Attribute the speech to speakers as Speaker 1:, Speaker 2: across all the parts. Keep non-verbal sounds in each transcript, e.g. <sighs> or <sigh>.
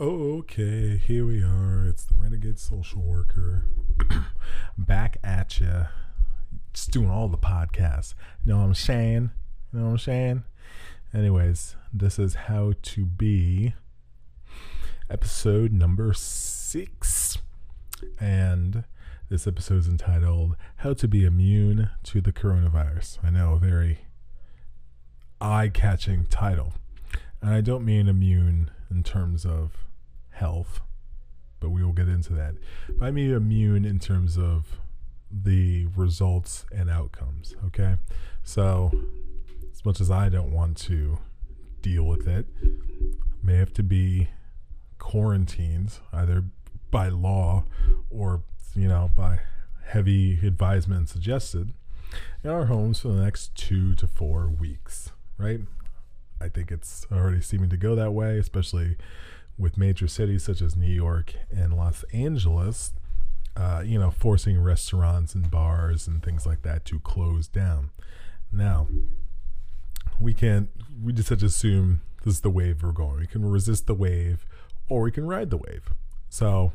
Speaker 1: Okay, here we are. It's the Renegade Social Worker <clears throat> back at you. Just doing all the podcasts. You know what I'm saying? You know what I'm saying? Anyways, this is How to Be episode number six. And this episode is entitled How to Be Immune to the Coronavirus. I know, a very eye catching title. And I don't mean immune in terms of health, but we will get into that. But I mean immune in terms of the results and outcomes. Okay. So, as much as I don't want to deal with it, may have to be quarantined either by law or, you know, by heavy advisement suggested in our homes for the next two to four weeks, right? I think it's already seeming to go that way, especially with major cities such as New York and Los Angeles, uh, you know, forcing restaurants and bars and things like that to close down. Now, we can't, we just have to assume this is the wave we're going. We can resist the wave or we can ride the wave. So,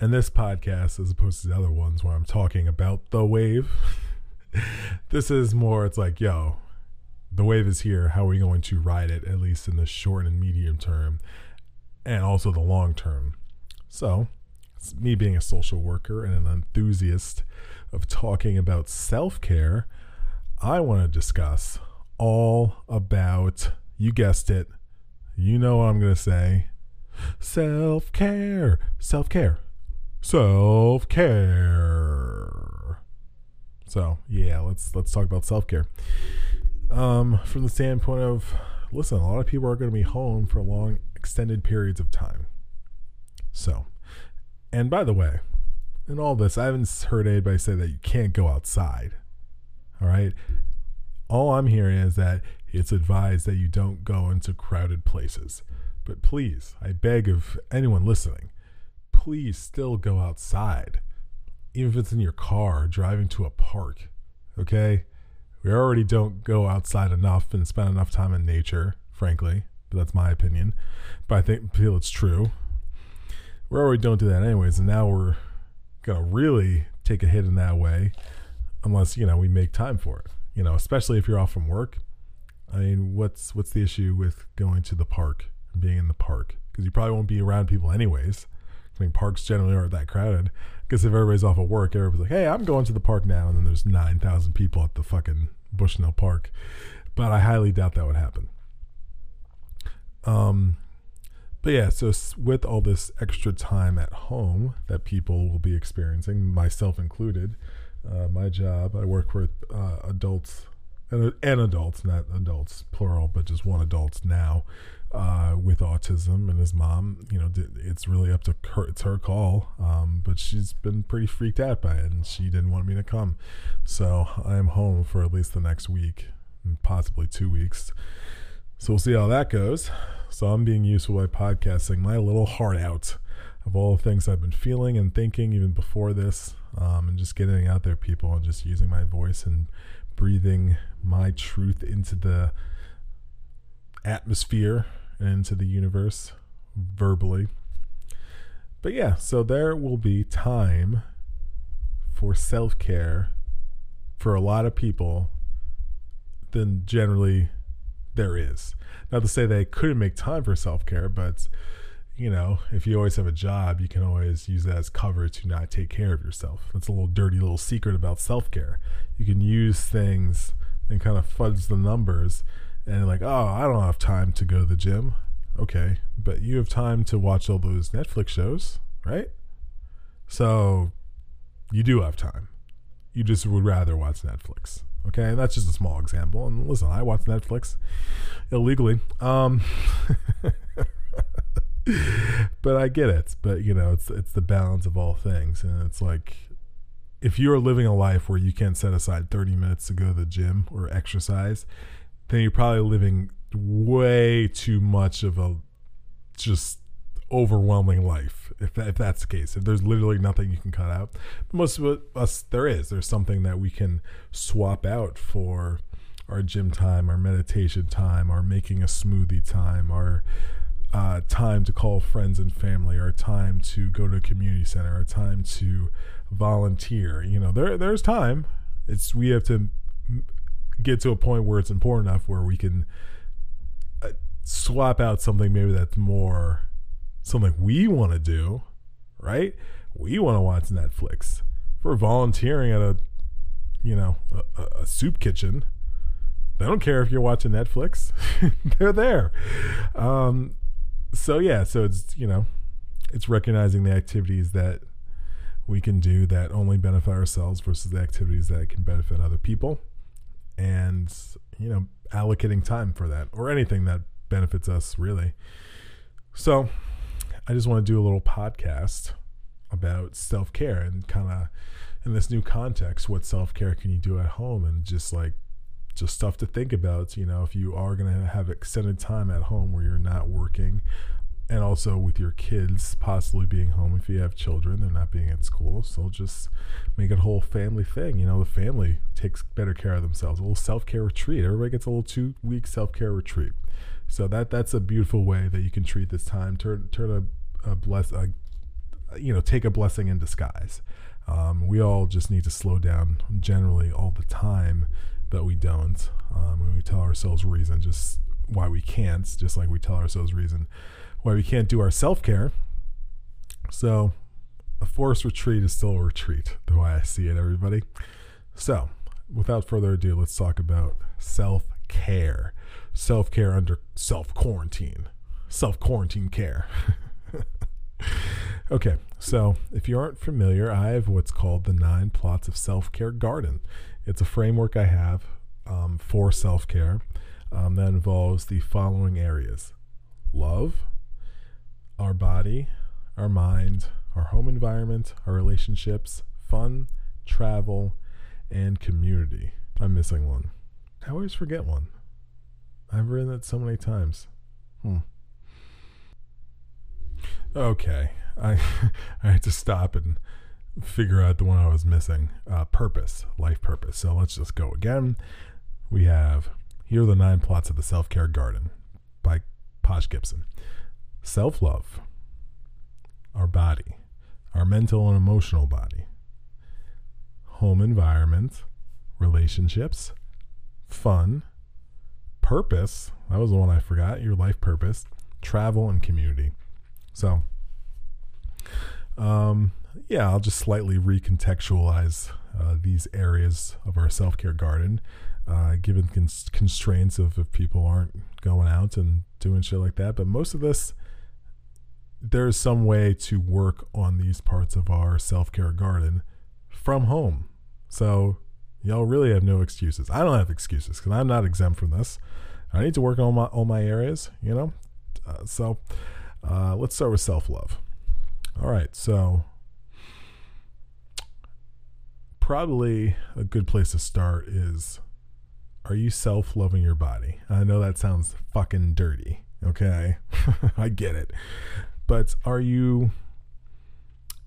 Speaker 1: in this podcast, as opposed to the other ones where I'm talking about the wave, <laughs> this is more, it's like, yo, the wave is here. How are we going to ride it, at least in the short and medium term, and also the long term? So, me being a social worker and an enthusiast of talking about self care, I want to discuss all about, you guessed it, you know what I'm going to say self care, self care, self care. So, yeah, let's let's talk about self care um, from the standpoint of listen, a lot of people are going to be home for long, extended periods of time. So, and by the way, in all this, I haven't heard anybody say that you can't go outside. All right. All I'm hearing is that it's advised that you don't go into crowded places. But please, I beg of anyone listening, please still go outside, even if it's in your car, driving to a park. Okay? We already don't go outside enough and spend enough time in nature, frankly. But that's my opinion. But I think feel it's true. We already don't do that anyways, and now we're gonna really take a hit in that way, unless you know we make time for it. You know, especially if you're off from work. I mean, what's what's the issue with going to the park and being in the park? Because you probably won't be around people anyways. I mean, parks generally aren't that crowded. Because if everybody's off of work, everybody's like, "Hey, I'm going to the park now," and then there's nine thousand people at the fucking Bushnell Park. But I highly doubt that would happen. Um, but yeah, so with all this extra time at home that people will be experiencing, myself included, uh, my job, I work with uh, adults and, and adults, not adults plural, but just one adult now uh, with autism and his mom. You know, it's really up to her. It's her call. Um, but she's been pretty freaked out by it, and she didn't want me to come. So I am home for at least the next week, possibly two weeks. So we'll see how that goes. So I'm being useful by podcasting my little heart out of all the things I've been feeling and thinking even before this, um, and just getting out there, people, and just using my voice and breathing my truth into the atmosphere and into the universe verbally. But yeah, so there will be time for self care for a lot of people than generally there is. Not to say they couldn't make time for self care, but you know, if you always have a job, you can always use that as cover to not take care of yourself. That's a little dirty little secret about self care. You can use things and kind of fudge the numbers and like, oh, I don't have time to go to the gym. Okay, but you have time to watch all those Netflix shows, right? So you do have time. You just would rather watch Netflix. Okay, and that's just a small example. And listen, I watch Netflix illegally. Um <laughs> but I get it. But you know, it's it's the balance of all things. And it's like if you're living a life where you can't set aside 30 minutes to go to the gym or exercise, then you're probably living way too much of a just overwhelming life if, if that's the case if there's literally nothing you can cut out most of us there is there's something that we can swap out for our gym time our meditation time our making a smoothie time our uh, time to call friends and family, our time to go to a community center, or time to volunteer. You know, there there's time. It's we have to get to a point where it's important enough where we can uh, swap out something maybe that's more something we want to do, right? We want to watch Netflix. If we're volunteering at a, you know, a, a soup kitchen, they don't care if you're watching Netflix. <laughs> They're there. Um, so yeah, so it's you know, it's recognizing the activities that we can do that only benefit ourselves versus the activities that can benefit other people, and you know, allocating time for that or anything that benefits us really. So, I just want to do a little podcast about self care and kind of in this new context, what self care can you do at home and just like just stuff to think about. You know, if you are going to have extended time at home where you're not working, and also with your kids possibly being home if you have children, they're not being at school. So just make it a whole family thing. You know, the family takes better care of themselves. A little self care retreat. Everybody gets a little two week self care retreat. So that that's a beautiful way that you can treat this time. Turn turn a, a bless a, you know take a blessing in disguise. Um, we all just need to slow down generally all the time but we don't. Um, when we tell ourselves reason just why we can't, just like we tell ourselves reason why we can't do our self care. So, a forced retreat is still a retreat, the way I see it, everybody. So, without further ado, let's talk about self care. Self care under self quarantine, self quarantine care. <laughs> okay, so if you aren't familiar, I have what's called the nine plots of self care garden. It's a framework I have um, for self care um, that involves the following areas love, our body, our mind, our home environment, our relationships, fun, travel, and community. I'm missing one. I always forget one. I've written it so many times. Hmm. Okay, I <laughs> I had to stop and figure out the one I was missing. Uh, purpose, life purpose. So let's just go again. We have here are the nine plots of the self care garden by Posh Gibson. Self love, our body, our mental and emotional body, home environment, relationships, fun, purpose. That was the one I forgot. Your life purpose, travel, and community. So, um, yeah, I'll just slightly recontextualize uh, these areas of our self care garden, uh, given cons- constraints of if people aren't going out and doing shit like that. But most of this, there's some way to work on these parts of our self care garden from home. So y'all really have no excuses. I don't have excuses because I'm not exempt from this. I need to work on my all my areas, you know. Uh, so uh, let's start with self love. All right, so probably a good place to start is are you self loving your body? I know that sounds fucking dirty. Okay. <laughs> I get it. But are you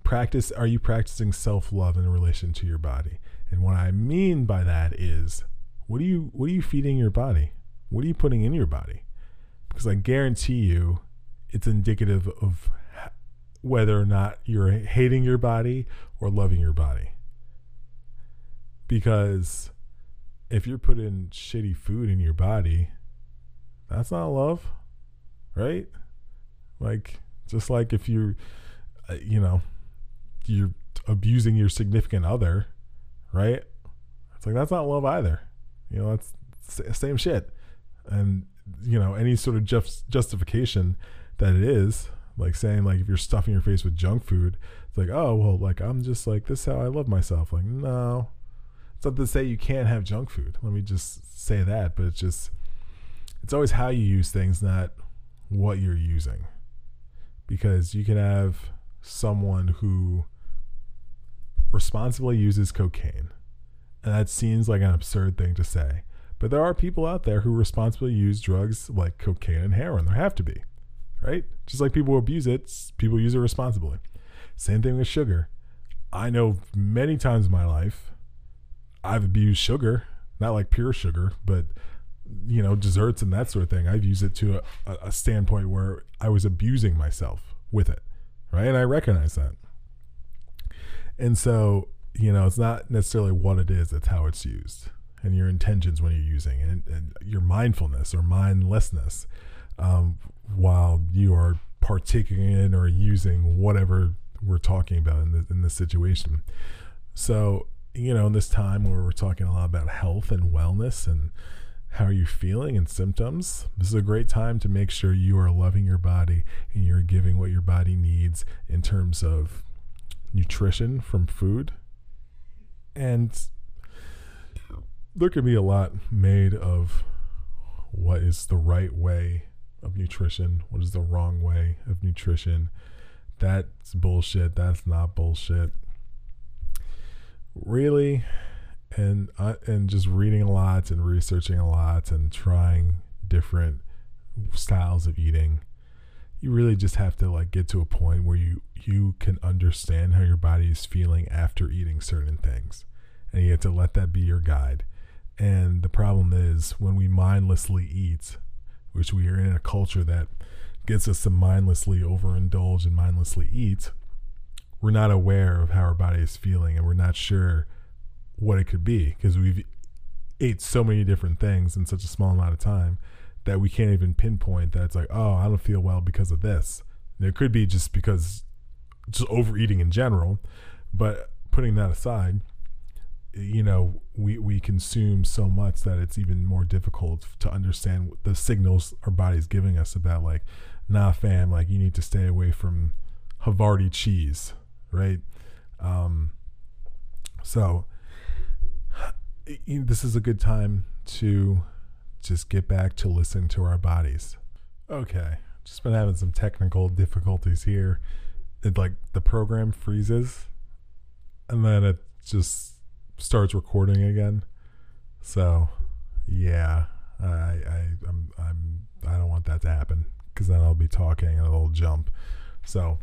Speaker 1: practice are you practicing self love in relation to your body? And what I mean by that is what are you what are you feeding your body? What are you putting in your body? Because I guarantee you it's indicative of whether or not you're hating your body or loving your body because if you're putting shitty food in your body, that's not love, right? Like, just like if you, uh, you know, you're abusing your significant other, right? It's like that's not love either. You know, that's same shit. And you know, any sort of just justification that it is, like saying like if you're stuffing your face with junk food, it's like, oh well, like I'm just like this is how I love myself. Like, no, it's not to say you can't have junk food. Let me just say that, but it's just it's always how you use things, not what you're using. Because you can have someone who responsibly uses cocaine. And that seems like an absurd thing to say. But there are people out there who responsibly use drugs like cocaine and heroin. There have to be, right? Just like people abuse it, people use it responsibly. Same thing with sugar. I know many times in my life I've abused sugar, not like pure sugar, but you know, desserts and that sort of thing. I've used it to a, a standpoint where I was abusing myself with it, right? And I recognize that. And so, you know, it's not necessarily what it is, it's how it's used and your intentions when you're using it and, and your mindfulness or mindlessness um, while you are partaking in or using whatever we're talking about in, the, in this situation. So, you know, in this time where we're talking a lot about health and wellness and how are you feeling and symptoms, this is a great time to make sure you are loving your body and you're giving what your body needs in terms of nutrition from food. And there can be a lot made of what is the right way of nutrition, what is the wrong way of nutrition. That's bullshit. That's not bullshit. Really, and uh, and just reading a lot and researching a lot and trying different styles of eating you really just have to like get to a point where you you can understand how your body is feeling after eating certain things and you have to let that be your guide and the problem is when we mindlessly eat which we are in a culture that gets us to mindlessly overindulge and mindlessly eat we're not aware of how our body is feeling and we're not sure what it could be because we've ate so many different things in such a small amount of time that we can't even pinpoint that it's like, oh, I don't feel well because of this. And it could be just because just overeating in general, but putting that aside, you know, we we consume so much that it's even more difficult to understand the signals our body's giving us about like, nah, fam, like you need to stay away from Havarti cheese, right? Um, so this is a good time to just get back to listening to our bodies. Okay, just been having some technical difficulties here. It like the program freezes and then it just starts recording again. So, yeah, I I I'm I'm I don't want that to happen because then I'll be talking and it'll jump. So,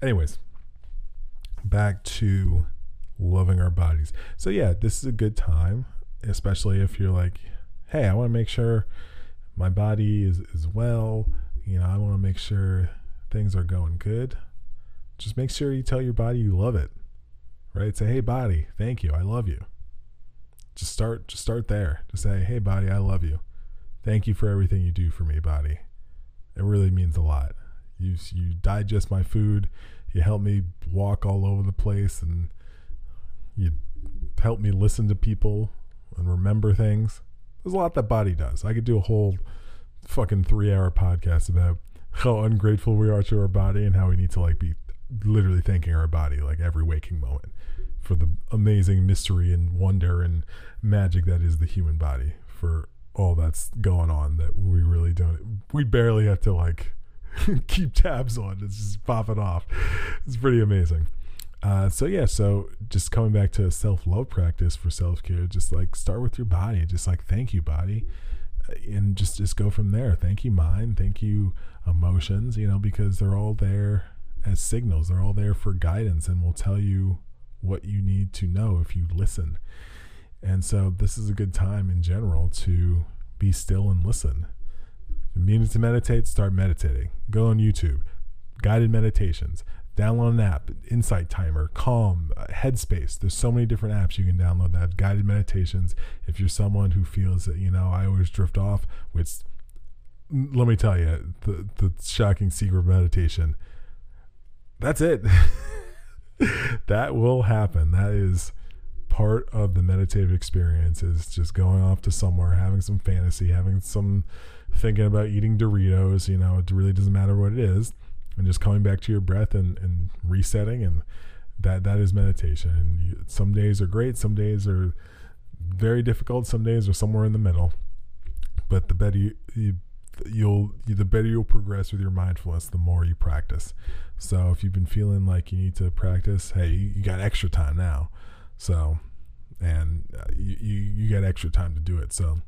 Speaker 1: anyways, back to loving our bodies. So yeah, this is a good time, especially if you're like, hey, I want to make sure my body is, is well. You know, I want to make sure things are going good. Just make sure you tell your body you love it. Right? Say, hey body, thank you. I love you. Just start just start there. Just say, hey body, I love you. Thank you for everything you do for me, body. It really means a lot. You you digest my food. You help me walk all over the place and you help me listen to people and remember things. There's a lot that body does. I could do a whole fucking three hour podcast about how ungrateful we are to our body and how we need to like be literally thanking our body like every waking moment for the amazing mystery and wonder and magic that is the human body for all that's going on that we really don't we barely have to like <laughs> keep tabs on. It's just popping off. It's pretty amazing. Uh, so yeah, so just coming back to self love practice for self care, just like start with your body, just like thank you body, uh, and just just go from there. Thank you mind, thank you emotions, you know, because they're all there as signals. They're all there for guidance, and will tell you what you need to know if you listen. And so this is a good time in general to be still and listen. If you meaning to meditate, start meditating. Go on YouTube, guided meditations download an app insight timer calm uh, headspace there's so many different apps you can download that have guided meditations if you're someone who feels that you know i always drift off which let me tell you the, the shocking secret of meditation that's it. <laughs> That will happen. That is part of the meditative experience is just going off to somewhere having some fantasy having some thinking about eating doritos you know it really doesn't matter what it is and just coming back to your breath and, and resetting and that that is meditation. And you, some days are great some days are very difficult some days are somewhere in the middle but the better you, you you'll the better you'll progress with your mindfulness the more you practice so if you've been feeling like you need to practice hey you got extra time now so and uh, you, you you got extra time to do it so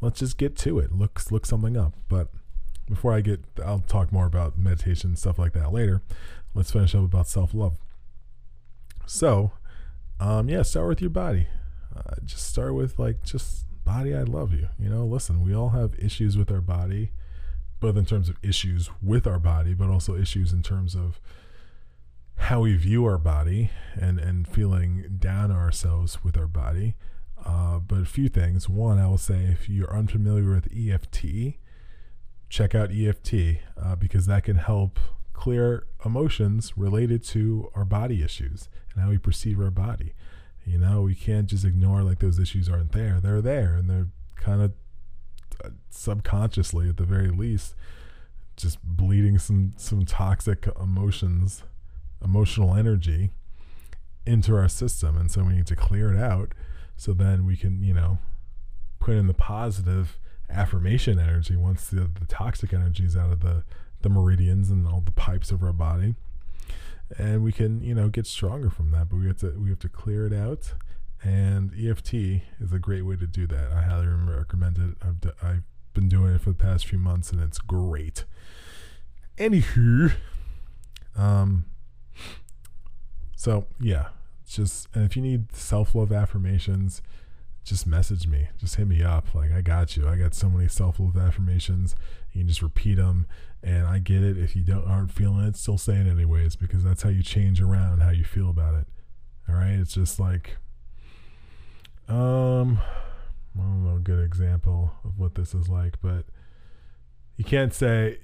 Speaker 1: let's just get to it look look something up but before I get, I'll talk more about meditation and stuff like that later. Let's finish up about self love. So, um, yeah, start with your body. Uh, just start with like just body, I love you. You know, listen, we all have issues with our body, both in terms of issues with our body, but also issues in terms of how we view our body and, and feeling down ourselves with our body. Uh, but a few things. One, I will say if you're unfamiliar with EFT, check out EFT uh, because that can help clear emotions related to our body issues and how we perceive our body. You know, we can't just ignore like those issues aren't there. They're there and they're kind of uh, subconsciously at the very least just bleeding some some toxic emotions, emotional energy into our system and so we need to clear it out so then we can, you know, put in the positive affirmation energy once the, the toxic energy is out of the the meridians and all the pipes of our body and we can you know get stronger from that but we have to we have to clear it out and EFT is a great way to do that I highly recommend it I've, d- I've been doing it for the past few months and it's great anywho um so yeah just and if you need self-love affirmations just message me. Just hit me up. Like I got you. I got so many self-love affirmations. You can just repeat them, and I get it. If you don't aren't feeling it, still say it anyways because that's how you change around how you feel about it. All right. It's just like, um, I don't know a good example of what this is like, but you can't say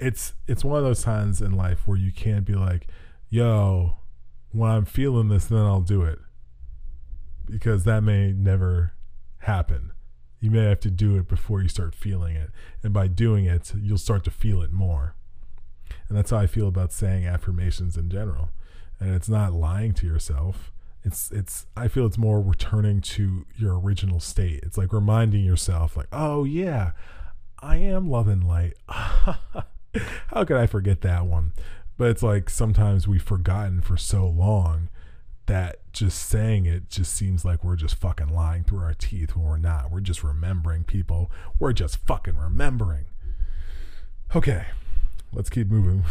Speaker 1: it's it's one of those times in life where you can't be like, yo, when I'm feeling this, then I'll do it because that may never happen. You may have to do it before you start feeling it. And by doing it, you'll start to feel it more. And that's how I feel about saying affirmations in general. And it's not lying to yourself. It's it's I feel it's more returning to your original state. It's like reminding yourself like, "Oh yeah, I am love and light." <laughs> how could I forget that one? But it's like sometimes we've forgotten for so long that just saying it just seems like we're just fucking lying through our teeth when we're not. We're just remembering people. We're just fucking remembering. Okay, let's keep moving.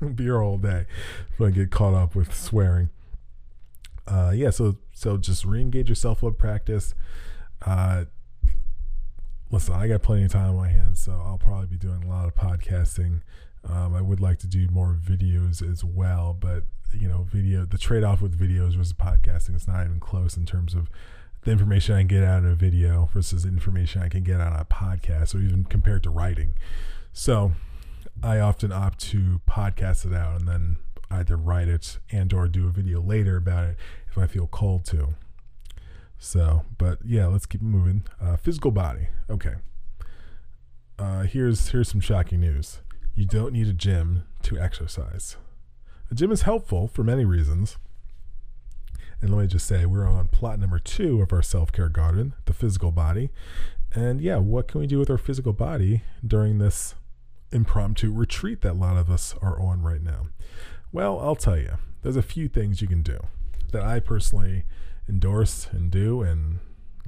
Speaker 1: <laughs> Be here all day if I get caught up with swearing. Uh, yeah, so so just re-engage your self-love practice. Uh, listen, I got plenty of time on my hands, so I'll probably be doing a lot of podcasting. Um, I would like to do more videos as well, but you know, video, the trade off with videos versus podcasting is not even close in terms of the information I can get out of a video versus the information I can get out of a podcast or even compared to writing. So I often opt to podcast it out and then either write it and or do a video later about it if I feel called to. So, but yeah, let's keep moving. Uh, physical body. Okay. Uh, here's here's some shocking news. You don't need a gym to exercise. A gym is helpful for many reasons. And let me just say, we're on plot number two of our self care garden, the physical body. And yeah, what can we do with our physical body during this impromptu retreat that a lot of us are on right now? Well, I'll tell you, there's a few things you can do that I personally endorse and do, and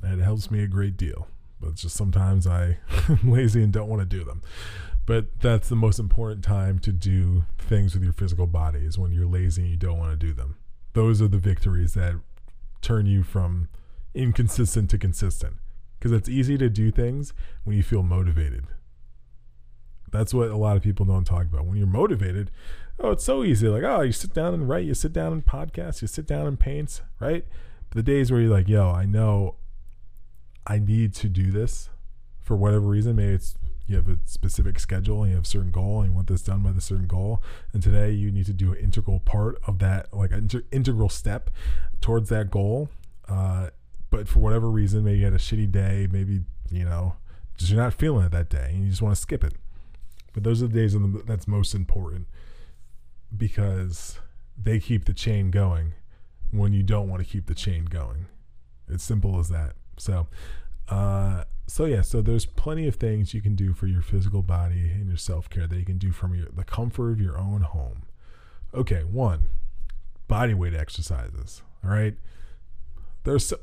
Speaker 1: it helps me a great deal. But just sometimes I <laughs> am lazy and don't want to do them. But that's the most important time to do things with your physical body is when you're lazy and you don't want to do them. Those are the victories that turn you from inconsistent to consistent. Because it's easy to do things when you feel motivated. That's what a lot of people don't talk about. When you're motivated, oh, it's so easy. Like, oh, you sit down and write, you sit down and podcast, you sit down and paint, right? But the days where you're like, yo, I know I need to do this for whatever reason. Maybe it's you have a specific schedule and you have a certain goal and you want this done by the certain goal. And today you need to do an integral part of that like an inter- integral step towards that goal. Uh, but for whatever reason maybe you had a shitty day maybe you know just you're not feeling it that day and you just want to skip it. But those are the days that's most important because they keep the chain going when you don't want to keep the chain going it's simple as that so uh, so yeah, so there's plenty of things you can do for your physical body and your self care that you can do from your the comfort of your own home. Okay, one, body weight exercises. All right, there's so,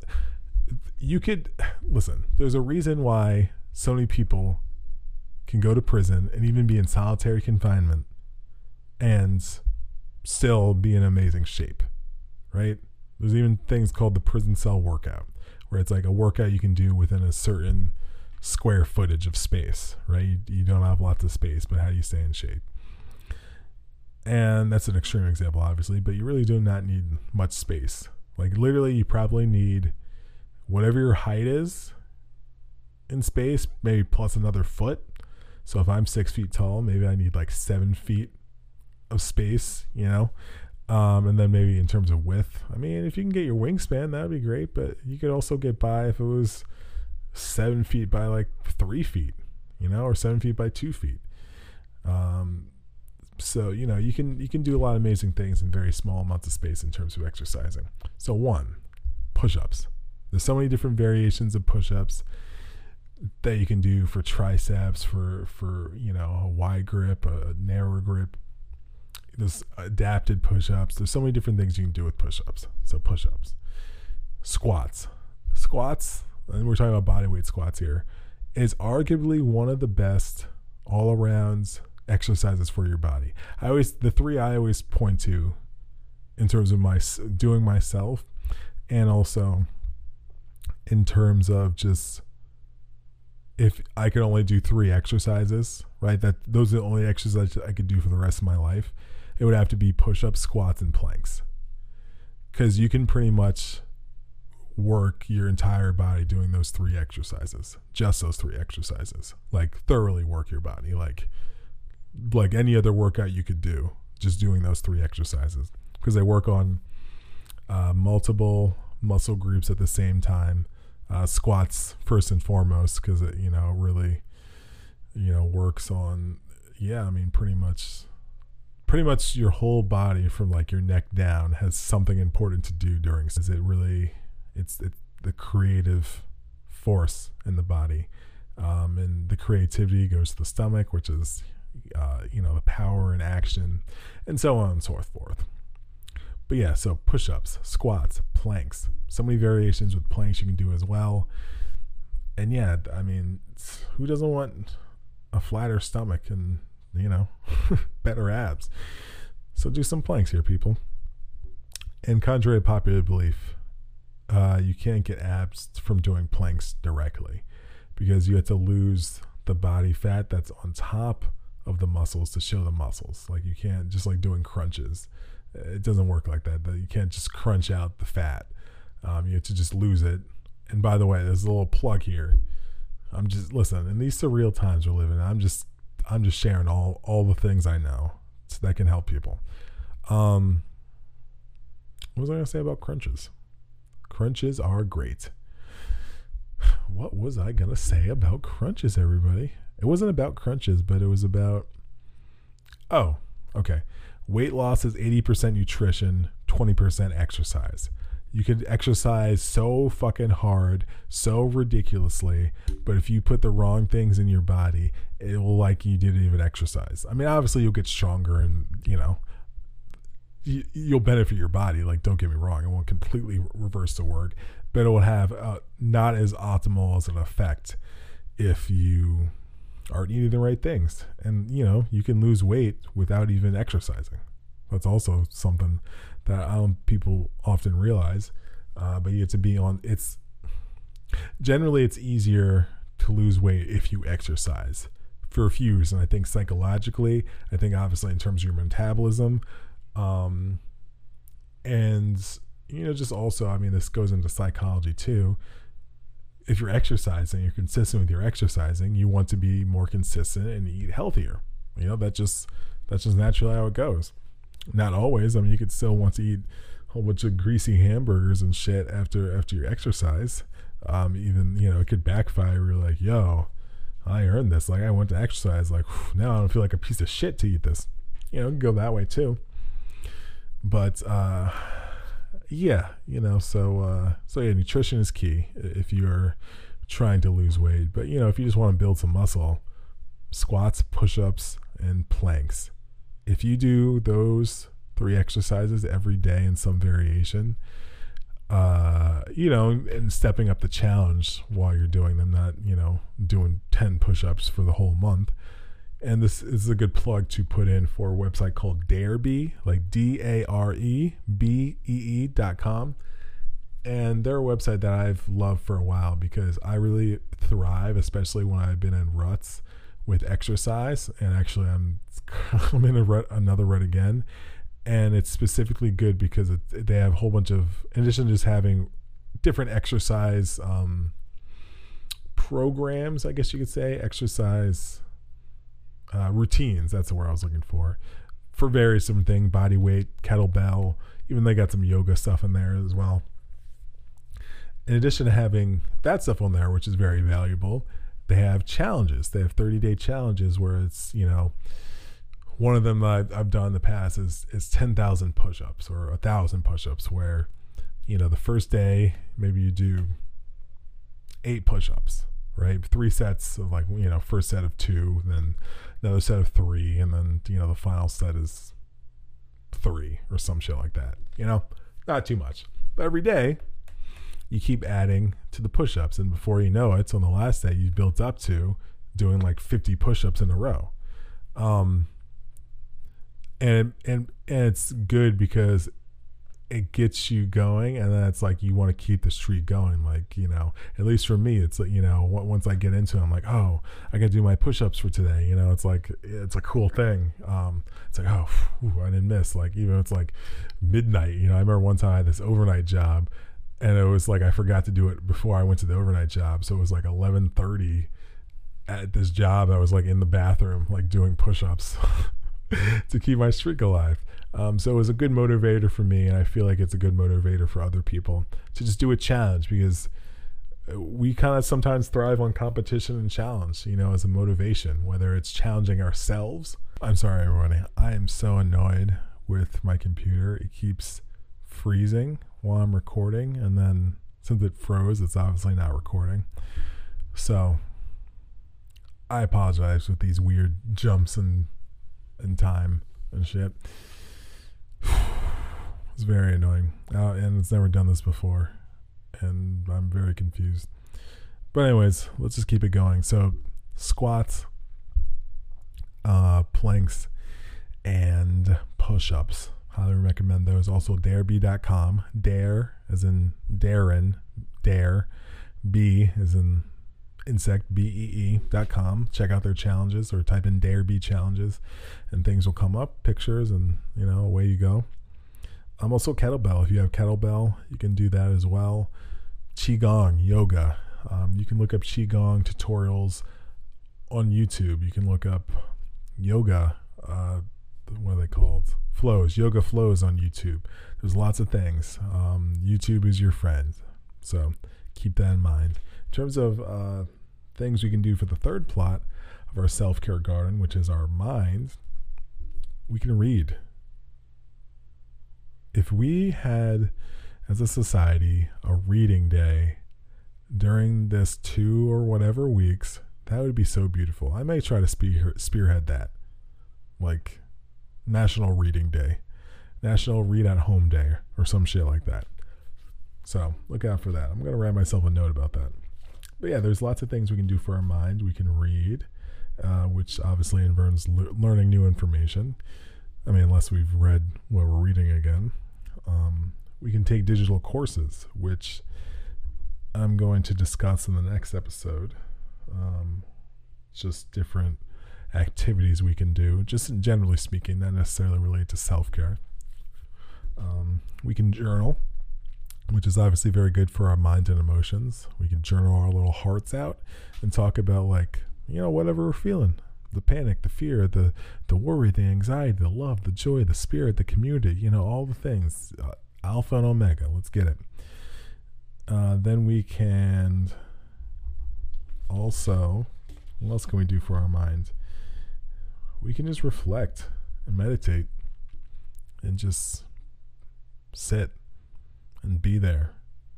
Speaker 1: you could listen. There's a reason why so many people can go to prison and even be in solitary confinement and still be in amazing shape. Right? There's even things called the prison cell workout where it's like a workout you can do within a certain square footage of space, right? You, you don't have lots of space, but how do you stay in shape? And that's an extreme example, obviously, but you really do not need much space. Like, literally, you probably need whatever your height is in space, maybe plus another foot. So if I'm six feet tall, maybe I need like seven feet of space, you know? Um, and then maybe in terms of width, I mean, if you can get your wingspan, that'd be great. But you could also get by if it was seven feet by like three feet, you know, or seven feet by two feet. Um, so you know you can you can do a lot of amazing things in very small amounts of space in terms of exercising. So one, push-ups. There's so many different variations of push-ups that you can do for triceps, for for you know a wide grip, a narrow grip. There's adapted push-ups. There's so many different things you can do with push-ups. So push-ups, squats, squats, and we're talking about body weight squats here, is arguably one of the best all-around exercises for your body. I always the three I always point to in terms of my doing myself and also in terms of just if I could only do three exercises, right? That those are the only exercises I could do for the rest of my life. It would have to be push-ups, squats, and planks. Cuz you can pretty much work your entire body doing those three exercises. Just those three exercises. Like thoroughly work your body like like any other workout you could do, just doing those three exercises because they work on uh, multiple muscle groups at the same time. Uh, squats first and foremost because it you know really you know works on yeah I mean pretty much pretty much your whole body from like your neck down has something important to do during is it really it's it, the creative force in the body um, and the creativity goes to the stomach which is uh, you know, the power and action, and so on and so forth. But yeah, so push ups, squats, planks, so many variations with planks you can do as well. And yeah, I mean, who doesn't want a flatter stomach and, you know, <laughs> better abs? So do some planks here, people. And contrary to popular belief, uh, you can't get abs from doing planks directly because you have to lose the body fat that's on top of the muscles to show the muscles. Like you can't just like doing crunches. It doesn't work like that. You can't just crunch out the fat. Um, you have to just lose it. And by the way, there's a little plug here. I'm just listen. In these surreal times we're living, I'm just I'm just sharing all all the things I know that can help people. Um, what was I gonna say about crunches? Crunches are great. <sighs> What was I gonna say about crunches, everybody? It wasn't about crunches, but it was about. Oh, okay. Weight loss is 80% nutrition, 20% exercise. You could exercise so fucking hard, so ridiculously, but if you put the wrong things in your body, it will like you didn't even exercise. I mean, obviously you'll get stronger and, you know, you'll benefit your body. Like, don't get me wrong, it won't completely reverse the work, but it will have uh, not as optimal as an effect if you aren't eating the right things. And, you know, you can lose weight without even exercising. That's also something that I don't people often realize. Uh, but you have to be on, it's generally it's easier to lose weight if you exercise for a few reasons. I think psychologically, I think obviously in terms of your metabolism, um, and you know, just also, I mean, this goes into psychology too if you're exercising, you're consistent with your exercising, you want to be more consistent and eat healthier. You know, that just that's just naturally how it goes. Not always. I mean, you could still want to eat a whole bunch of greasy hamburgers and shit after after your exercise. Um, even you know, it could backfire. You're like, yo, I earned this. Like I went to exercise. Like now I don't feel like a piece of shit to eat this. You know, go that way too. But uh yeah, you know, so uh, so yeah, nutrition is key if you're trying to lose weight. But you know, if you just want to build some muscle, squats, push-ups, and planks. If you do those three exercises every day in some variation, uh, you know, and stepping up the challenge while you're doing them, not you know doing ten push-ups for the whole month and this is a good plug to put in for a website called Darebee, like D A R E B E E dot com. and they're a website that I've loved for a while because I really thrive, especially when I've been in ruts with exercise. And actually, I'm <laughs> I'm in rut, another rut again, and it's specifically good because it, they have a whole bunch of, in addition to just having different exercise um, programs, I guess you could say, exercise uh, routines. That's the word I was looking for. For various different things, body weight, kettlebell, even they got some yoga stuff in there as well in addition to having that stuff on there, which is very valuable, they have challenges. They have 30 day challenges where it's, you know, one of them I've, I've done in the past is, is 10,000 push ups or a thousand push ups where, you know, the first day, maybe you do eight push ups, right? Three sets of like, you know, first set of two, then another set of three, and then, you know, the final set is three or some shit like that, you know, not too much. But every day you keep adding to the push-ups and before you know it on the last day you built up to doing like 50 push-ups in a row. Um and and and it's good because it gets you going and then it's like you want to keep the streak going like you know at least for me it's like you know once i get into it i'm like oh i gotta do my push-ups for today you know it's like it's a cool thing. Um it's like oh whew, i didn't miss like even it's like midnight you know i remember one time i had this overnight job and it was like I forgot to do it before I went to the overnight job. So it was like 11:30 at this job. I was like in the bathroom, like doing push-ups <laughs> to keep my streak alive. Um, so it was a good motivator for me, and I feel like it's a good motivator for other people to just do a challenge because we kind of sometimes thrive on competition and challenge, you know, as a motivation, whether it's challenging ourselves. I'm sorry, everyone. I am so annoyed with my computer. It keeps freezing while I'm recording, and then since it froze, it's obviously not recording. So I apologize with these weird jumps and in time and shit. <sighs> it's very annoying, uh, and it's never done this before, and I'm very confused. But anyways, let's just keep it going. So squats, uh, planks, and push-ups. Highly recommend those. Also, darebee.com. Dare, as in Darren, Dare. B, as in insect, B E E.com. Check out their challenges or type in Dare Bee challenges and things will come up, pictures, and, you know, away you go. I'm also kettlebell. If you have kettlebell, you can do that as well. Qigong, yoga. Um, you can look up Qigong tutorials on YouTube. You can look up yoga. Uh, what are they called? flows, yoga flows on YouTube. There's lots of things. Um, YouTube is your friend. So keep that in mind. In terms of uh, things we can do for the third plot of our self care garden, which is our mind, we can read. If we had, as a society, a reading day during this two or whatever weeks, that would be so beautiful. I may try to spear, spearhead that. Like, National Reading Day, National Read at Home Day, or some shit like that. So look out for that. I'm gonna write myself a note about that. But yeah, there's lots of things we can do for our mind. We can read, uh, which obviously involves le- learning new information. I mean, unless we've read what we're reading again. Um, we can take digital courses, which I'm going to discuss in the next episode. Um, just different activities we can do, just generally speaking, not necessarily related to self care. Um, we can journal, which is obviously very good for our mind and emotions. We can journal our little hearts out and talk about, like, you know, whatever we're feeling the panic, the fear, the, the worry, the anxiety, the love, the joy, the spirit, the community, you know, all the things. Uh, alpha and omega. Let's get it. Uh, then we can also, what else can we do for our mind? We can just reflect and meditate and just sit and be there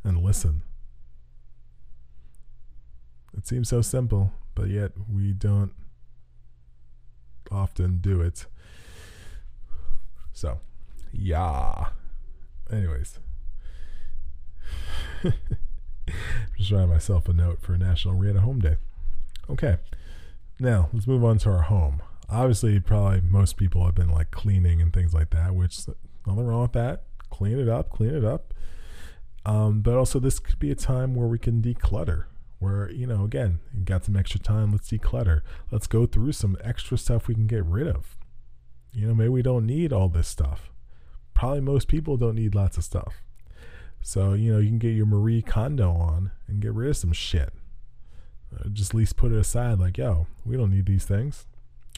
Speaker 1: and listen. It seems so simple, but yet we don't often do it. So, yeah. Anyways, <laughs> just writing myself a note for National Read Home Day. Okay, now let's move on to our home obviously probably most people have been like cleaning and things like that which nothing wrong with that clean it up clean it up Um, but also, this could be a time where we can declutter. Where, you know, again, you got some extra time, let's declutter. Let's go through some extra stuff we can get rid of. You know, maybe we don't need all this stuff. Probably most people don't need lots of stuff. So, you know, you can get your Marie Kondo on and get rid of some shit. Uh, just at least put it aside like, yo, we don't need these things.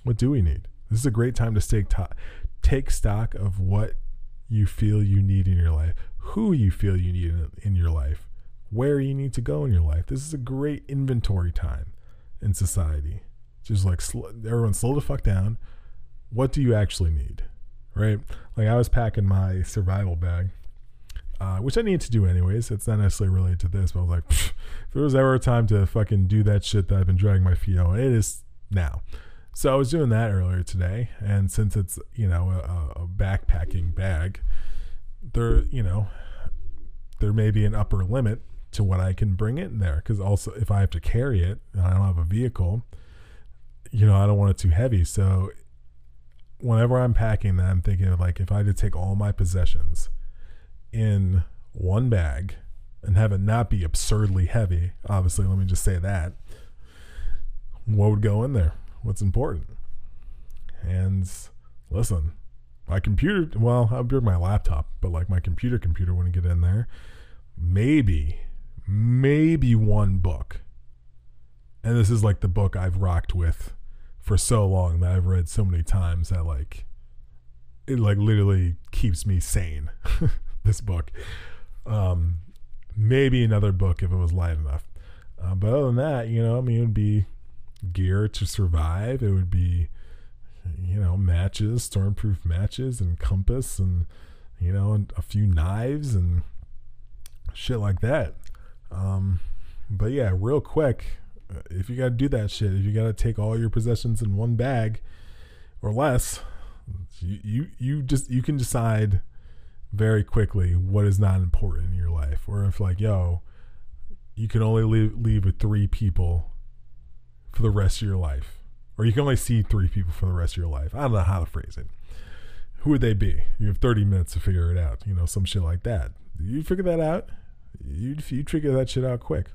Speaker 1: What do we need? This is a great time to take, to- take stock of what you feel you need in your life, who you feel you need in, in your life, where you need to go in your life. This is a great inventory time in society. Just like sl- everyone slow the fuck down. What do you actually need? Right? Like I was packing my survival bag, uh, which I need to do anyways. It's not necessarily related to this, but I was like, <laughs> if there was ever a time to fucking do that shit that I've been dragging my feet on, it is now. So I was doing that earlier today, and since it's you know a, a backpacking bag, there you know there may be an upper limit to what I can bring in there. Because also, if I have to carry it and I don't have a vehicle, you know, I don't want it too heavy. So whenever I'm packing that, I'm thinking of like if I had to take all my possessions in one bag and have it not be absurdly heavy, obviously, let me just say that. What would go in there? What's important? And listen, my computer, well, I'll bring my laptop, but like my computer computer wouldn't get in there. Maybe, maybe one book. And this is like the book I've rocked with for so long that I've read so many times that like it like literally keeps me sane. <laughs> this book. Um, maybe another book if it was light enough. Uh, but other than that, you know, I mean, it would be gear to survive. It would be, you know, matches, stormproof matches, and compass, and you know, and a few knives and shit like that. Um, but yeah, real quick, if you got to do that shit, if you got to take all your possessions in one bag or less, you, you you just you can decide very quickly what is not important in your life, or if like yo, you can only leave leave with three people for the rest of your life, or you can only see three people for the rest of your life. I don't know how to phrase it. Who would they be? You have 30 minutes to figure it out. You know, some shit like that. You figure that out. You you figure that shit out quick.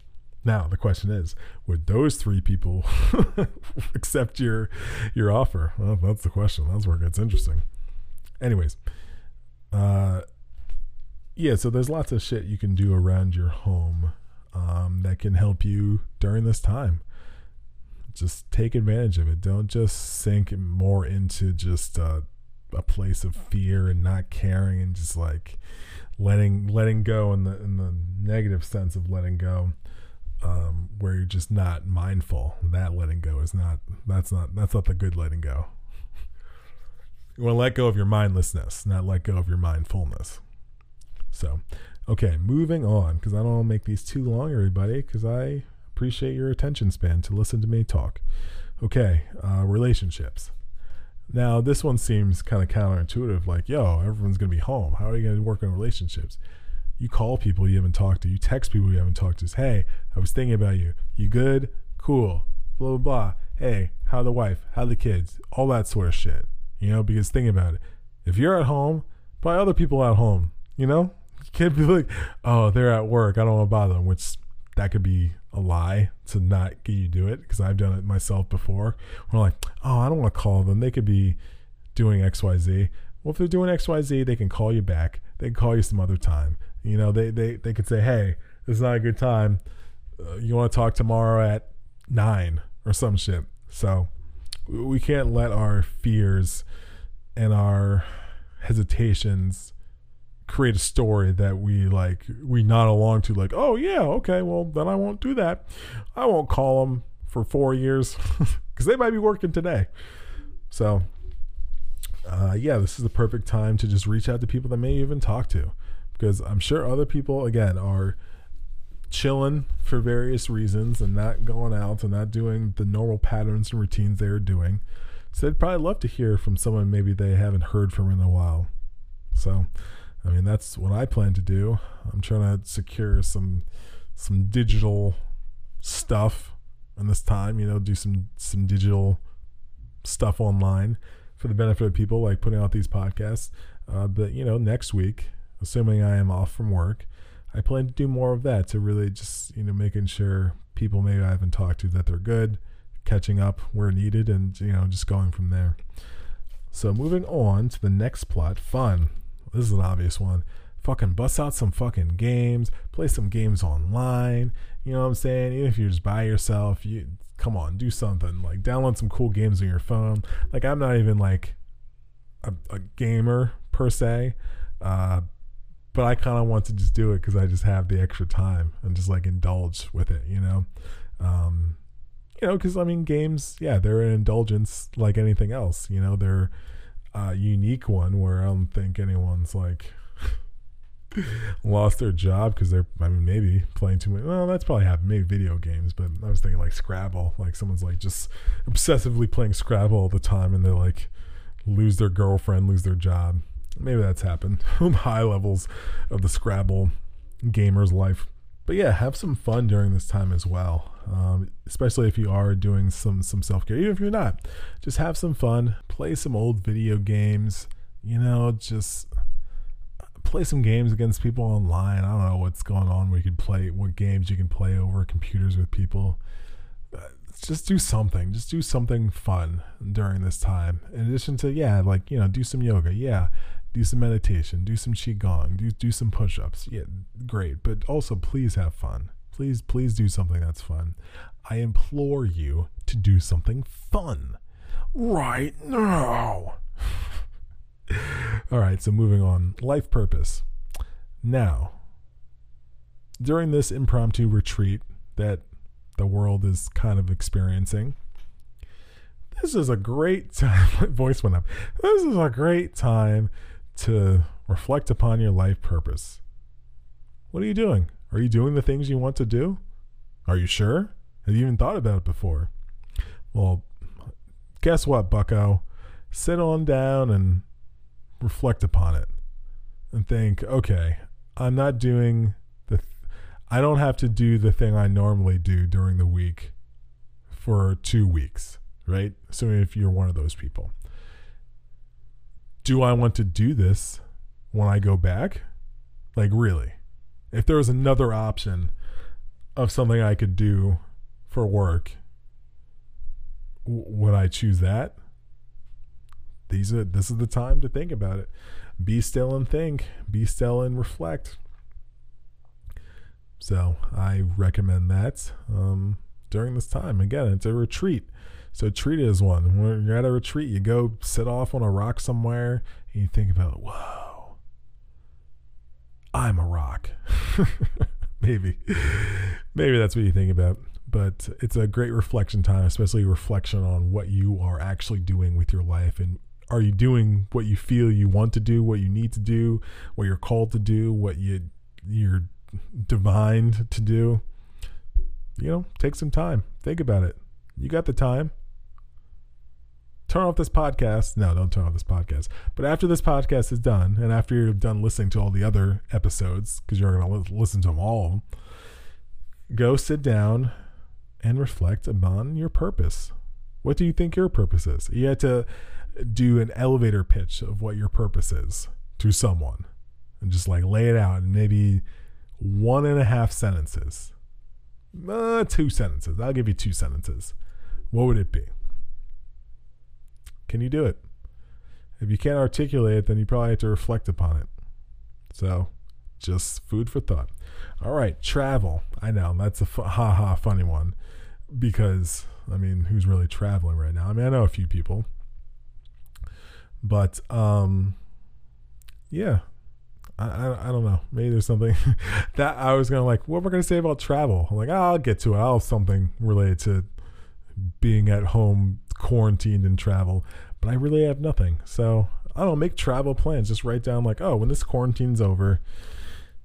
Speaker 1: Now the question is, would those three people <laughs> accept your your offer? Well, that's the question. That's where it gets interesting. Anyways, uh, yeah. So there's lots of shit you can do around your home um, that can help you during this time. Just take advantage of it. Don't just sink more into just uh, a place of fear and not caring and just like letting letting go in the in the negative sense of letting go um, where you're just not mindful. That letting go is not that's not that's not the good letting go. You want to let go of your mindlessness, not let go of your mindfulness. So, okay, moving on because I don't want to make these too long, everybody, because I appreciate your attention span to listen to me talk. Okay, uh, relationships. Now, this one seems kind of counterintuitive like, yo, everyone's going to be home. How are you going to work on relationships? You call people you haven't talked to, you text people you haven't talked to. Hey, I was thinking about you. You good? Cool. Blah, blah, blah. Hey, how the wife? How the kids? All that sort of shit. You know, because think about it. If you're at home, by other people at home, you know? You can't be like, oh, they're at work. I don't want to bother them, which that could be a lie to not get you do it because I've done it myself before. We're like, oh, I don't want to call them. They could be doing XYZ. Well, if they're doing XYZ, they can call you back. They can call you some other time. You know, they, they, they could say, hey, this is not a good time. Uh, you want to talk tomorrow at nine or some shit. So we can't let our fears and our hesitations create a story that we like we nod along to like oh yeah okay well then i won't do that. I won't call them for four years. <laughs> Because they might be working today. So uh, yeah this is the perfect time to just reach out to people that may even talk to. Because i'm sure other people again are chilling for various reasons and not going out and not doing the normal patterns and routines they are doing. So they'd probably love to hear from someone maybe they haven't heard from in a while. So I mean, that's what I plan to do. I'm trying to secure some some digital stuff in this time. You know, do some some digital stuff online for the benefit of people, like putting out these podcasts. Uh, but you know, next week, assuming I am off from work, I plan to do more of that to really just, you know, making sure people maybe I haven't talked to that they're good, catching up where needed, and, you know, just going from there. So moving on to the next plot, fun. This is an obvious one. Fucking bust out some fucking games, play some games online. You know what I'm saying? Even if you're just by yourself, you come on, do something. Like download some cool games on your phone. Like I'm not even like a, a gamer per se, uh, but I kind of want to just do it because I just have the extra time and just like indulge with it, you know. Um, you know, because I mean, games, yeah, they're an indulgence like anything else. You know, they're a unique one where I don't think anyone's like <laughs> lost their job because they're, I mean, maybe playing too much. Well, that's probably happened. Maybe video games, but I was thinking like Scrabble. Like someone's like just obsessively playing Scrabble all the time and they like lose their girlfriend, lose their job. Maybe that's happened <laughs> high levels of the Scrabble gamer's life. But yeah, have some fun during this time as well. Um, especially if you are doing some some self care. Even if you're not, just have some fun. Play some old video games. You know, just play some games against people online. I don't know what's going on you can play what games you can play over computers with people. Uh, just do something. Just do something fun during this time. In addition to yeah, like you know, do some yoga. Yeah, do some meditation, do some qigong, do do some push-ups. Yeah, great. But also please have fun. Please please do something that's fun. I implore you to do something fun right now. <laughs> All right, so moving on. Life purpose. Now, during this impromptu retreat that the world is kind of experiencing, this is a great <laughs> time. My voice went up. This is a great time to reflect upon your life purpose. What are you doing? Are you doing the things you want to do? Are you sure? Have you even thought about it before? Well, guess what, bucko? Sit on down and reflect upon it and think, okay, I'm not doing the, th- I don't have to do the thing I normally do during the week for two weeks, right? So if you're one of those people, do I want to do this when I go back? Like, really? If there was another option of something I could do for work, w- would I choose that? These are this is the time to think about it. Be still and think. Be still and reflect. So I recommend that um, during this time. Again, it's a retreat. So treat it as one. When you're at a retreat, you go sit off on a rock somewhere and you think about, whoa, I'm a rock. <laughs> Maybe. Maybe that's what you think about. But it's a great reflection time, especially reflection on what you are actually doing with your life and are you doing what you feel you want to do, what you need to do, what you're called to do, what you you're divined to do? You know, take some time. Think about it. You got the time turn off this podcast. No, don't turn off this podcast. But after this podcast is done, and after you're done listening to all the other episodes, because you're going to listen to them all, go sit down and reflect upon your purpose. What do you think your purpose is? You had to do an elevator pitch of what your purpose is to someone and just like lay it out in maybe one and a half sentences. Uh, two sentences. I'll give you two sentences. What would it be? Can you do it? If you can't articulate it, then you probably have to reflect upon it. So, just food for thought. All right, travel. I know that's a ha ha funny one because I mean, who's really traveling right now? I mean, I know a few people, but um, yeah, I, I, I don't know. Maybe there's something <laughs> that I was gonna like. What we're gonna say about travel? I'm like, oh, I'll get to it. I'll have something related to being at home quarantined and travel, but I really have nothing. So I don't make travel plans. Just write down like, oh, when this quarantine's over,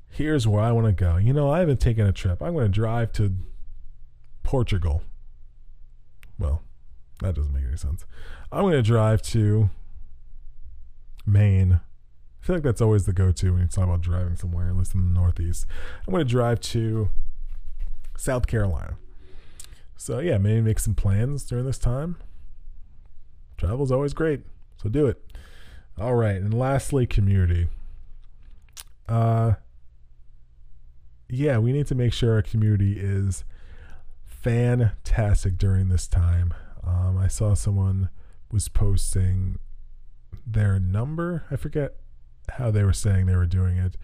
Speaker 1: here's where I want to go. You know, I haven't taken a trip. I'm going to drive to Portugal. Well, that doesn't make any sense. I'm going to drive to Maine. I feel like that's always the go-to when you talk about driving somewhere, at least in the Northeast. I'm going to drive to South Carolina. So yeah, maybe make some plans during this time travel's always great. So do it. All right. And lastly, community. Uh, yeah, we need to make sure our community is fantastic during this time. Um, I saw someone was posting their number. I forget how they were saying they were doing it,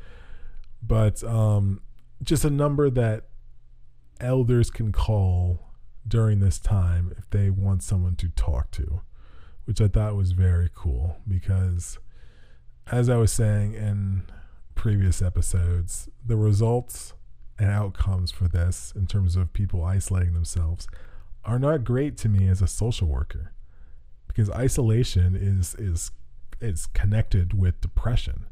Speaker 1: but um, just a number that elders can call during this time if they want someone to talk to, which I thought was very cool because, as I was saying in previous episodes, the results and outcomes for this in terms of people isolating themselves are not great to me as a social worker because isolation is is is connected with depression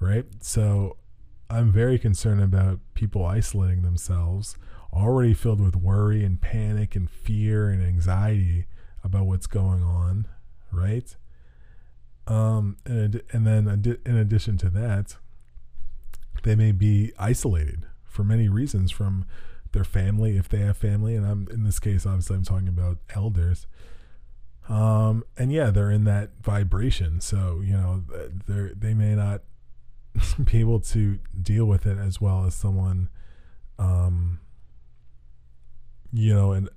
Speaker 1: right? So i'm very concerned about people isolating themselves already filled with worry and panic and fear and anxiety about what's going on right? Um and, and then in addition to that they may be isolated for many reasons from their family if they have family and i'm in this case obviously i'm talking about elders. Um and yeah they're in that vibration. So you know they they may not <laughs> be able to deal with it as well as someone um you know in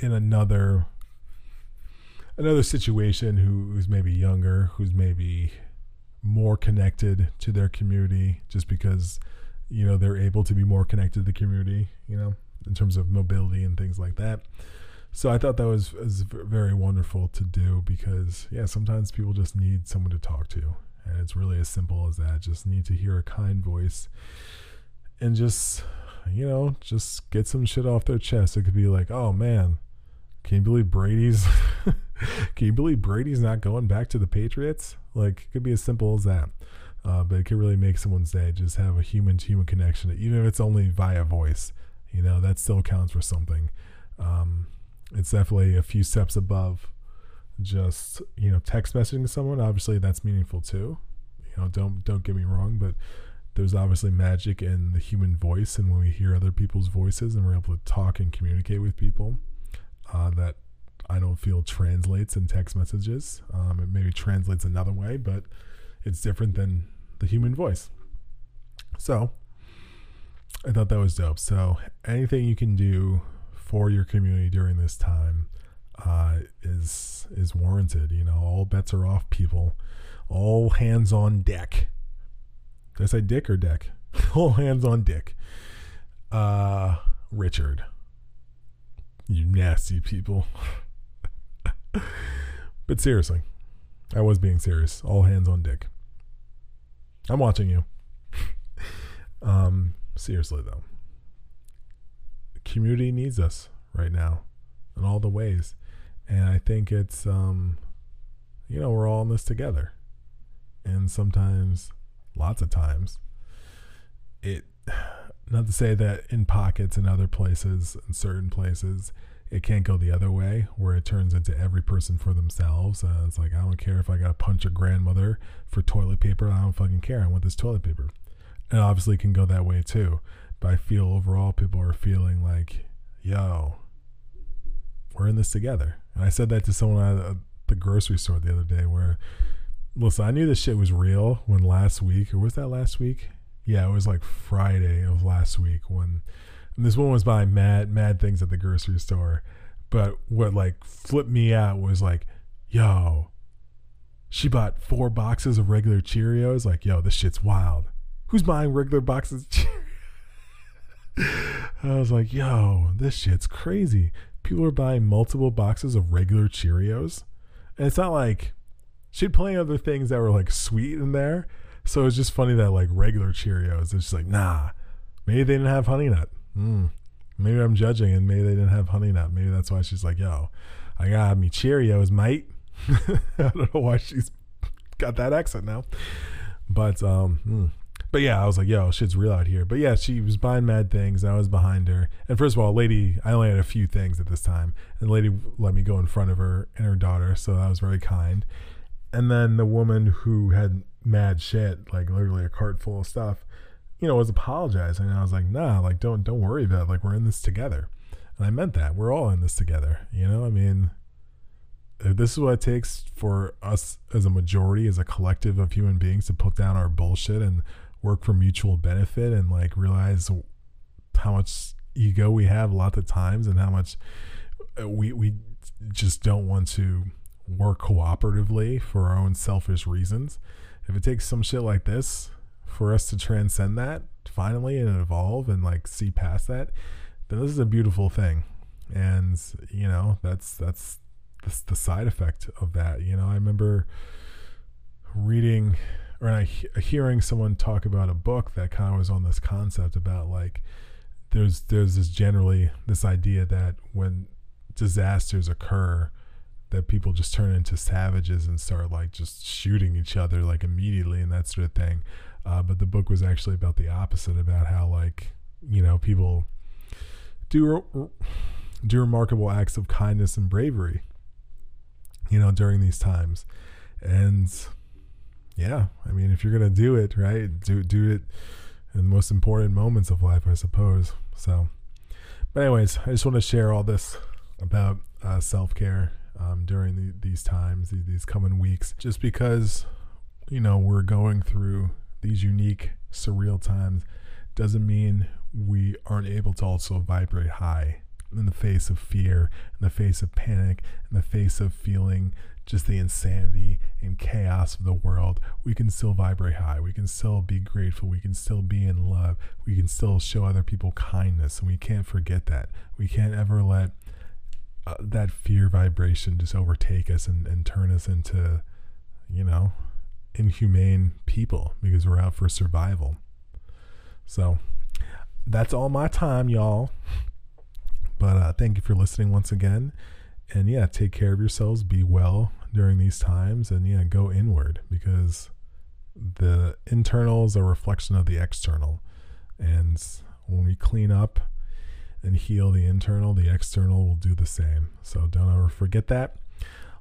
Speaker 1: in another another situation who, who's maybe younger who's maybe more connected to their community just because you know they're able to be more connected to the community you know in terms of mobility and things like that. So i thought that was, was very wonderful to do because yeah sometimes people just need someone to talk to. And it's really as simple as that. Just need to hear a kind voice and just you know just get some shit off their chest it could be like oh man can you believe brady's <laughs> can you believe brady's not going back to the patriots like it could be as simple as that uh, but it could really make someone's day just have a human to human connection, even if it's only via voice. You know, that still counts for something. Um, it's definitely a few steps above just you know text messaging someone. Obviously, that's meaningful too. You know, don't don't get me wrong, but there's obviously magic in the human voice, and when we hear other people's voices and we're able to talk and communicate with people, uh, that I don't feel translates in text messages. Um, it maybe translates another way, but it's different than the human voice. So I thought that was dope. So anything you can do for your community during this time uh, is is warranted. You know, all bets are off, people. All hands on deck. Did I say dick or deck? <laughs> all hands on dick. Uh, Richard. You nasty people. <laughs> but seriously, I was being serious. All hands on dick. I'm watching you. <laughs> um, seriously though, the community needs us right now in all the ways, and I think it's um, you know, we're all in this together, and sometimes, lots of times, it. <sighs> Not to say that in pockets and other places, in certain places, it can't go the other way where it turns into every person for themselves. Uh, it's like I don't care if I got to punch a grandmother for toilet paper. I don't fucking care. I want this toilet paper. And obviously can go that way too. But I feel overall people are feeling like, yo, we're in this together. And I said that to someone at the grocery store the other day where, listen, I knew this shit was real when last week, or was that last week? Yeah, it was like Friday of last week when this one was buying mad mad things at the grocery store. But what like flipped me out was like, yo, she bought four boxes of regular Cheerios. Like, yo, this shit's wild. Who's buying regular boxes of <laughs> Cheerios? I was like, yo, this shit's crazy. People are buying multiple boxes of regular Cheerios. And it's not like she had plenty of other things that were like sweet in there. So it's just funny that like regular Cheerios, it's just like, nah, maybe they didn't have honey nut. Mm, maybe I'm judging, and maybe they didn't have honey nut. Maybe that's why she's like, "Yo, I got me Cheerios, mate." <laughs> I don't know why she's got that accent now, but um, mm. but yeah, I was like, "Yo, shit's real out here." But yeah, she was buying mad things. I was behind her, and first of all, lady, I only had a few things at this time, and the lady let me go in front of her and her daughter, so that was very kind. And then the woman who had mad shit, like literally a cart full of stuff, you know, was apologizing. And I was like, nah, like don't don't worry about it. Like we're in this together. And I meant that. We're all in this together. You know, I mean this is what it takes for us as a majority, as a collective of human beings to put down our bullshit and work for mutual benefit and like realize how much ego we have a lot of times and how much we we just don't want to work cooperatively for our own selfish reasons. If it takes some shit like this for us to transcend that finally and evolve and like see past that, then this is a beautiful thing. And you know, that's that's the, the side effect of that. You know, I remember reading or hearing someone talk about a book that kind of was on this concept about like there's there's this generally this idea that when disasters occur that people just turn into savages and start like just shooting each other like immediately and that sort of thing. Uh, but the book was actually about the opposite about how like you know people do do remarkable acts of kindness and bravery you know during these times. And yeah i mean if you're gonna do it right do do it in the most important moments of life i suppose. So but anyways i just want to share all this about uh, self-care um, during the, these times these, these coming weeks just because you know we're going through these unique surreal times doesn't mean we aren't able to also vibrate high in the face of fear, in the face of panic, in the face of feeling just the insanity and chaos of the world, we can still vibrate high. We can still be grateful. We can still be in love. We can still show other people kindness. And we can't forget that. We can't ever let uh, that fear vibration just overtake us and, and turn us into, you know, inhumane people because we're out for survival. So that's all my time, y'all. But uh, thank you for listening once again. And yeah, take care of yourselves. Be well during these times. And yeah, go inward because the internal is a reflection of the external. And when we clean up and heal the internal, the external will do the same. So don't ever forget that.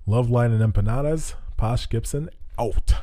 Speaker 1: Love, light, and empanadas. Posh Gibson out.